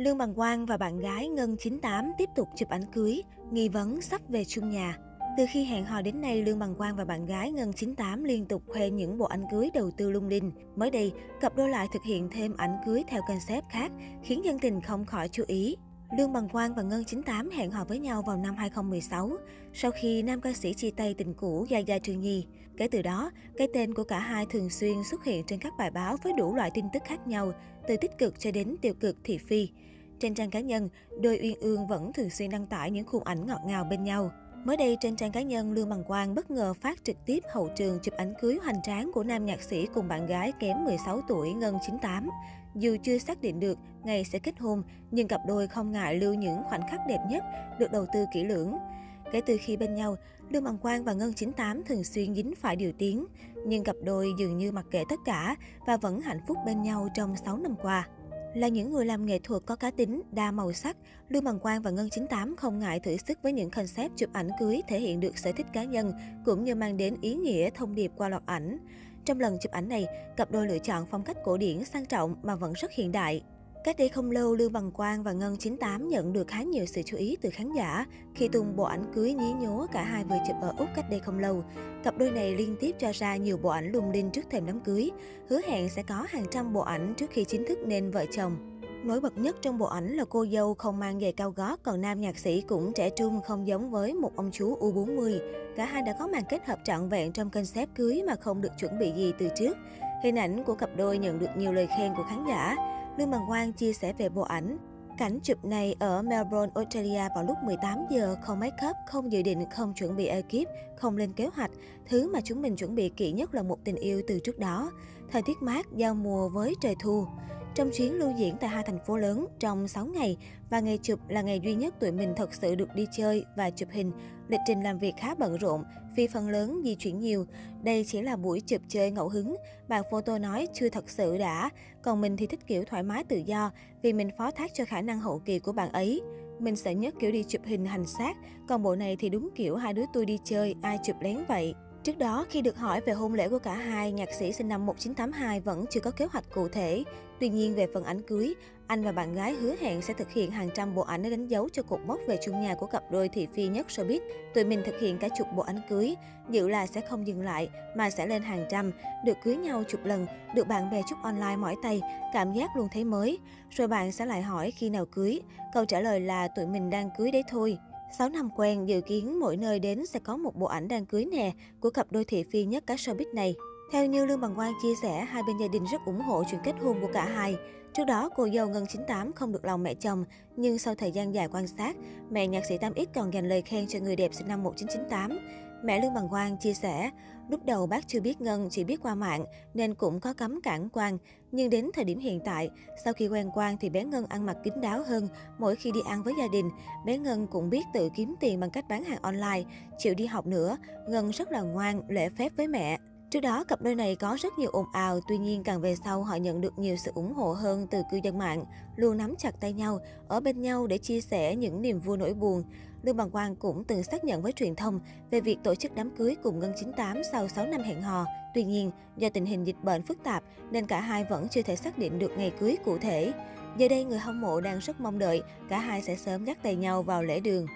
Lương Bằng Quang và bạn gái Ngân 98 tiếp tục chụp ảnh cưới, nghi vấn sắp về chung nhà. Từ khi hẹn hò đến nay, Lương Bằng Quang và bạn gái Ngân 98 liên tục khoe những bộ ảnh cưới đầu tư lung linh. Mới đây, cặp đôi lại thực hiện thêm ảnh cưới theo concept khác, khiến dân tình không khỏi chú ý. Lương Bằng Quang và Ngân 98 hẹn hò với nhau vào năm 2016, sau khi nam ca sĩ chia tay tình cũ Gia Gia Trương Nhi. Kể từ đó, cái tên của cả hai thường xuyên xuất hiện trên các bài báo với đủ loại tin tức khác nhau, từ tích cực cho đến tiêu cực thị phi. Trên trang cá nhân, đôi Uyên Ương vẫn thường xuyên đăng tải những khung ảnh ngọt ngào bên nhau. Mới đây, trên trang cá nhân, Lương Bằng Quang bất ngờ phát trực tiếp hậu trường chụp ảnh cưới hoành tráng của nam nhạc sĩ cùng bạn gái kém 16 tuổi Ngân 98. Dù chưa xác định được ngày sẽ kết hôn, nhưng cặp đôi không ngại lưu những khoảnh khắc đẹp nhất, được đầu tư kỹ lưỡng. Kể từ khi bên nhau, Lương Bằng Quang và Ngân 98 thường xuyên dính phải điều tiếng, nhưng cặp đôi dường như mặc kệ tất cả và vẫn hạnh phúc bên nhau trong 6 năm qua. Là những người làm nghệ thuật có cá tính, đa màu sắc, Lương Bằng Quang và Ngân 98 không ngại thử sức với những concept chụp ảnh cưới thể hiện được sở thích cá nhân, cũng như mang đến ý nghĩa thông điệp qua loạt ảnh. Trong lần chụp ảnh này, cặp đôi lựa chọn phong cách cổ điển sang trọng mà vẫn rất hiện đại. Cách đây không lâu, Lương Bằng Quang và Ngân 98 nhận được khá nhiều sự chú ý từ khán giả khi tung bộ ảnh cưới nhí nhố cả hai vừa chụp ở Úc cách đây không lâu. Cặp đôi này liên tiếp cho ra nhiều bộ ảnh lung linh trước thềm đám cưới, hứa hẹn sẽ có hàng trăm bộ ảnh trước khi chính thức nên vợ chồng. Nổi bật nhất trong bộ ảnh là cô dâu không mang giày cao gót, còn nam nhạc sĩ cũng trẻ trung không giống với một ông chú U40. Cả hai đã có màn kết hợp trọn vẹn trong concept cưới mà không được chuẩn bị gì từ trước. Hình ảnh của cặp đôi nhận được nhiều lời khen của khán giả. Lương Bằng Quang chia sẻ về bộ ảnh. Cảnh chụp này ở Melbourne, Australia vào lúc 18 giờ, không make up, không dự định, không chuẩn bị ekip, không lên kế hoạch. Thứ mà chúng mình chuẩn bị kỹ nhất là một tình yêu từ trước đó. Thời tiết mát, giao mùa với trời thu. Trong chuyến lưu diễn tại hai thành phố lớn trong 6 ngày và ngày chụp là ngày duy nhất tụi mình thật sự được đi chơi và chụp hình. Lịch trình làm việc khá bận rộn vì phần lớn di chuyển nhiều. Đây chỉ là buổi chụp chơi ngẫu hứng. Bạn photo nói chưa thật sự đã. Còn mình thì thích kiểu thoải mái tự do vì mình phó thác cho khả năng hậu kỳ của bạn ấy. Mình sợ nhất kiểu đi chụp hình hành xác, còn bộ này thì đúng kiểu hai đứa tôi đi chơi, ai chụp lén vậy. Trước đó, khi được hỏi về hôn lễ của cả hai, nhạc sĩ sinh năm 1982 vẫn chưa có kế hoạch cụ thể. Tuy nhiên, về phần ảnh cưới, anh và bạn gái hứa hẹn sẽ thực hiện hàng trăm bộ ảnh để đánh dấu cho cột mốc về chung nhà của cặp đôi thị phi nhất showbiz. Tụi mình thực hiện cả chục bộ ảnh cưới, dự là sẽ không dừng lại mà sẽ lên hàng trăm, được cưới nhau chục lần, được bạn bè chúc online mỏi tay, cảm giác luôn thấy mới. Rồi bạn sẽ lại hỏi khi nào cưới, câu trả lời là tụi mình đang cưới đấy thôi. 6 năm quen, dự kiến mỗi nơi đến sẽ có một bộ ảnh đang cưới nè của cặp đôi thị phi nhất cả showbiz này. Theo như Lương Bằng Quang chia sẻ, hai bên gia đình rất ủng hộ chuyện kết hôn của cả hai. Trước đó, cô dâu Ngân 98 không được lòng mẹ chồng, nhưng sau thời gian dài quan sát, mẹ nhạc sĩ Tam X còn dành lời khen cho người đẹp sinh năm 1998. Mẹ Lương Bằng Quang chia sẻ, lúc đầu bác chưa biết Ngân, chỉ biết qua mạng nên cũng có cấm cản Quang. Nhưng đến thời điểm hiện tại, sau khi quen Quang thì bé Ngân ăn mặc kín đáo hơn. Mỗi khi đi ăn với gia đình, bé Ngân cũng biết tự kiếm tiền bằng cách bán hàng online, chịu đi học nữa. Ngân rất là ngoan, lễ phép với mẹ. Trước đó, cặp đôi này có rất nhiều ồn ào, tuy nhiên càng về sau họ nhận được nhiều sự ủng hộ hơn từ cư dân mạng, luôn nắm chặt tay nhau, ở bên nhau để chia sẻ những niềm vui nỗi buồn. Lương Bằng Quang cũng từng xác nhận với truyền thông về việc tổ chức đám cưới cùng Ngân 98 sau 6 năm hẹn hò. Tuy nhiên, do tình hình dịch bệnh phức tạp nên cả hai vẫn chưa thể xác định được ngày cưới cụ thể. Giờ đây người hâm mộ đang rất mong đợi cả hai sẽ sớm dắt tay nhau vào lễ đường.